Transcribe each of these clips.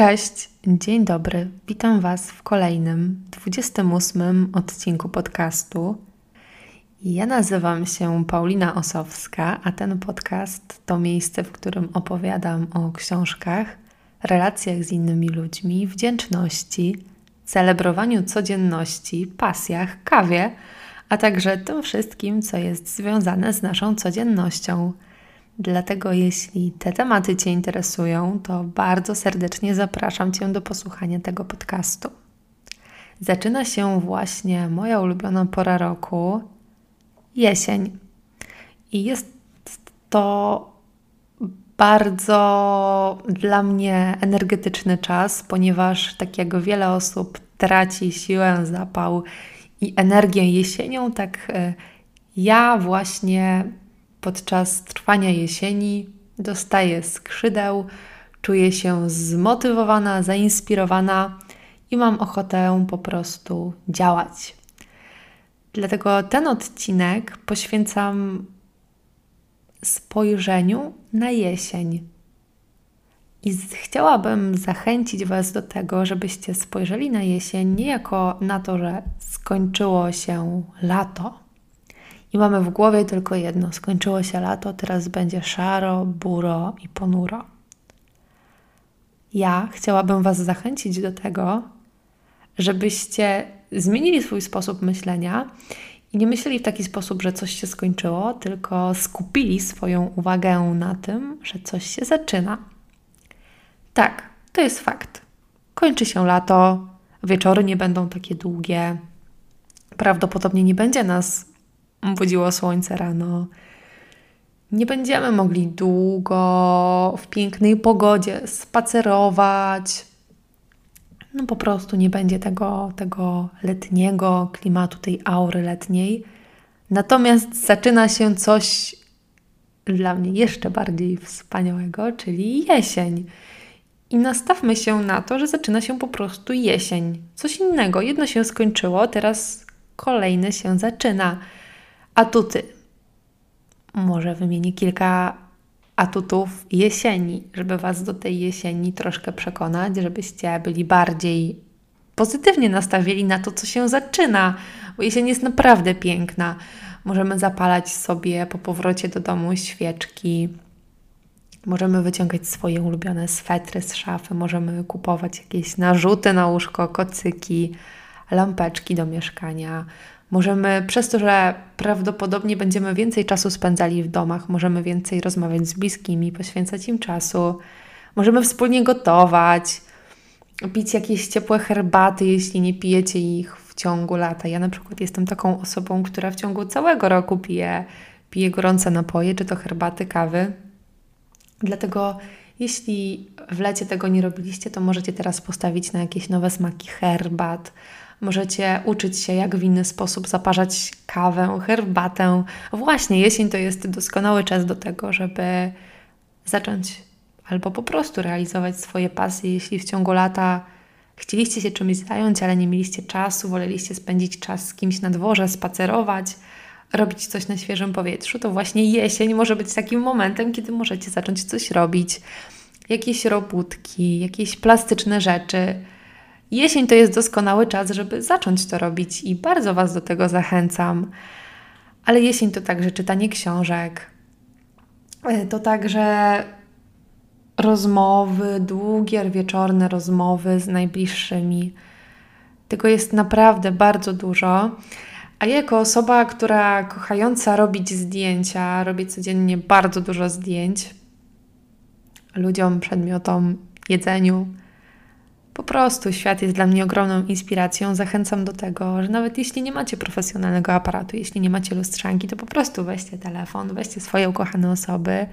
Cześć, dzień dobry. Witam Was w kolejnym, 28 odcinku podcastu. Ja nazywam się Paulina Osowska, a ten podcast to miejsce, w którym opowiadam o książkach, relacjach z innymi ludźmi, wdzięczności, celebrowaniu codzienności, pasjach, kawie, a także tym wszystkim, co jest związane z naszą codziennością. Dlatego, jeśli te tematy Cię interesują, to bardzo serdecznie zapraszam Cię do posłuchania tego podcastu. Zaczyna się właśnie moja ulubiona pora roku jesień. I jest to bardzo dla mnie energetyczny czas, ponieważ tak jak wiele osób traci siłę, zapał i energię jesienią, tak e, ja właśnie podczas trwania jesieni dostaję skrzydeł, czuję się zmotywowana, zainspirowana i mam ochotę po prostu działać. Dlatego ten odcinek poświęcam spojrzeniu na jesień. I chciałabym zachęcić Was do tego, żebyście spojrzeli na jesień nie jako na to, że skończyło się lato i mamy w głowie tylko jedno: skończyło się lato, teraz będzie szaro, buro i ponuro. Ja chciałabym Was zachęcić do tego, żebyście zmienili swój sposób myślenia i nie myśleli w taki sposób, że coś się skończyło, tylko skupili swoją uwagę na tym, że coś się zaczyna. Tak, to jest fakt. Kończy się lato, wieczory nie będą takie długie. Prawdopodobnie nie będzie nas budziło słońce rano. Nie będziemy mogli długo w pięknej pogodzie spacerować, no po prostu nie będzie tego, tego letniego klimatu, tej aury letniej. Natomiast zaczyna się coś dla mnie jeszcze bardziej wspaniałego, czyli jesień. I nastawmy się na to, że zaczyna się po prostu jesień. Coś innego. Jedno się skończyło, teraz kolejne się zaczyna. Atuty. Może wymienię kilka atutów jesieni, żeby Was do tej jesieni troszkę przekonać, żebyście byli bardziej pozytywnie nastawieni na to, co się zaczyna, bo jesień jest naprawdę piękna. Możemy zapalać sobie po powrocie do domu świeczki, możemy wyciągać swoje ulubione swetry z szafy, możemy kupować jakieś narzuty na łóżko, kocyki, lampeczki do mieszkania, Możemy, przez to, że prawdopodobnie będziemy więcej czasu spędzali w domach, możemy więcej rozmawiać z bliskimi, poświęcać im czasu, możemy wspólnie gotować, pić jakieś ciepłe herbaty, jeśli nie pijecie ich w ciągu lata. Ja na przykład jestem taką osobą, która w ciągu całego roku pije, pije gorące napoje, czy to herbaty, kawy. Dlatego jeśli w lecie tego nie robiliście, to możecie teraz postawić na jakieś nowe smaki herbat, Możecie uczyć się, jak w inny sposób zaparzać kawę, herbatę. Właśnie, jesień to jest doskonały czas do tego, żeby zacząć albo po prostu realizować swoje pasje. Jeśli w ciągu lata chcieliście się czymś zająć, ale nie mieliście czasu, woleliście spędzić czas z kimś na dworze, spacerować, robić coś na świeżym powietrzu, to właśnie jesień może być takim momentem, kiedy możecie zacząć coś robić. Jakieś robótki, jakieś plastyczne rzeczy Jesień to jest doskonały czas, żeby zacząć to robić i bardzo Was do tego zachęcam. Ale jesień to także czytanie książek, e, to także rozmowy, długie wieczorne rozmowy z najbliższymi. Tego jest naprawdę bardzo dużo. A ja jako osoba, która kochająca robić zdjęcia, robię codziennie bardzo dużo zdjęć ludziom, przedmiotom, jedzeniu, po prostu świat jest dla mnie ogromną inspiracją. Zachęcam do tego, że nawet jeśli nie macie profesjonalnego aparatu, jeśli nie macie lustrzanki, to po prostu weźcie telefon, weźcie swoje ukochane osoby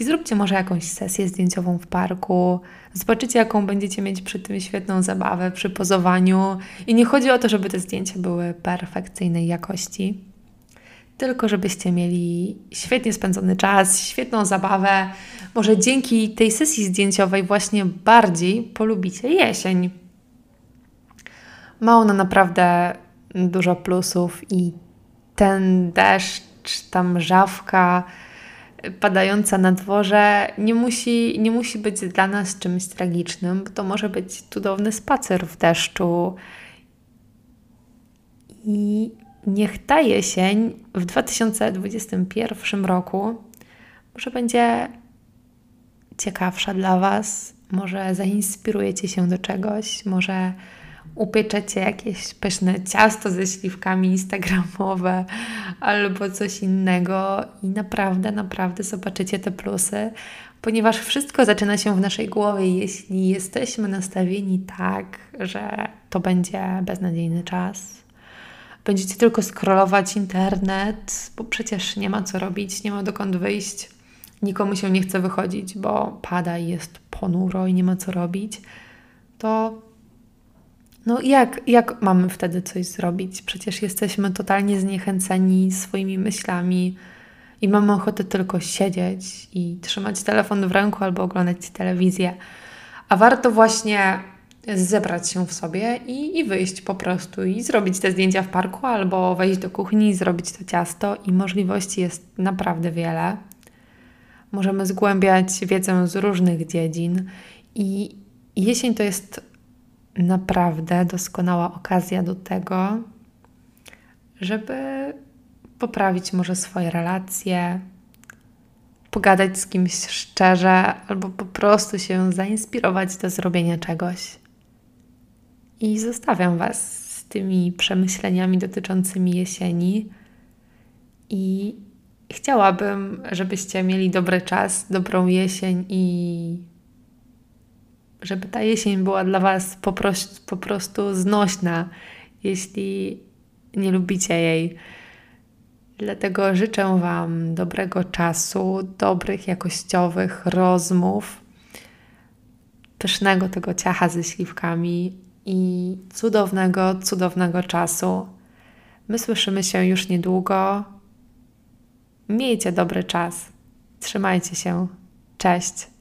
i zróbcie może jakąś sesję zdjęciową w parku. Zobaczycie, jaką będziecie mieć przy tym świetną zabawę, przy pozowaniu. I nie chodzi o to, żeby te zdjęcia były perfekcyjnej jakości, tylko żebyście mieli świetnie spędzony czas, świetną zabawę. Może dzięki tej sesji zdjęciowej właśnie bardziej polubicie jesień. Ma ona naprawdę dużo plusów i ten deszcz, ta mrzawka, padająca na dworze nie musi, nie musi być dla nas czymś tragicznym, bo to może być cudowny spacer w deszczu. I niech ta jesień w 2021 roku może będzie ciekawsza dla Was, może zainspirujecie się do czegoś, może upieczecie jakieś pyszne ciasto ze śliwkami instagramowe albo coś innego i naprawdę, naprawdę zobaczycie te plusy, ponieważ wszystko zaczyna się w naszej głowie, jeśli jesteśmy nastawieni tak, że to będzie beznadziejny czas. Będziecie tylko scrollować internet, bo przecież nie ma co robić, nie ma dokąd wyjść. Nikomu się nie chce wychodzić, bo pada i jest ponuro i nie ma co robić. To no jak, jak mamy wtedy coś zrobić? Przecież jesteśmy totalnie zniechęceni swoimi myślami i mamy ochotę tylko siedzieć i trzymać telefon w ręku albo oglądać telewizję. A warto właśnie zebrać się w sobie i, i wyjść po prostu i zrobić te zdjęcia w parku albo wejść do kuchni zrobić to ciasto i możliwości jest naprawdę wiele. Możemy zgłębiać wiedzę z różnych dziedzin i jesień to jest naprawdę doskonała okazja do tego, żeby poprawić może swoje relacje, pogadać z kimś szczerze, albo po prostu się zainspirować do zrobienia czegoś. I zostawiam Was z tymi przemyśleniami dotyczącymi jesieni. I chciałabym, żebyście mieli dobry czas, dobrą jesień i żeby ta jesień była dla Was po, prostu, po prostu znośna, jeśli nie lubicie jej. Dlatego życzę Wam dobrego czasu, dobrych, jakościowych rozmów, pysznego tego ciacha ze śliwkami i cudownego, cudownego czasu. My słyszymy się już niedługo. Miejcie dobry czas. Trzymajcie się. Cześć.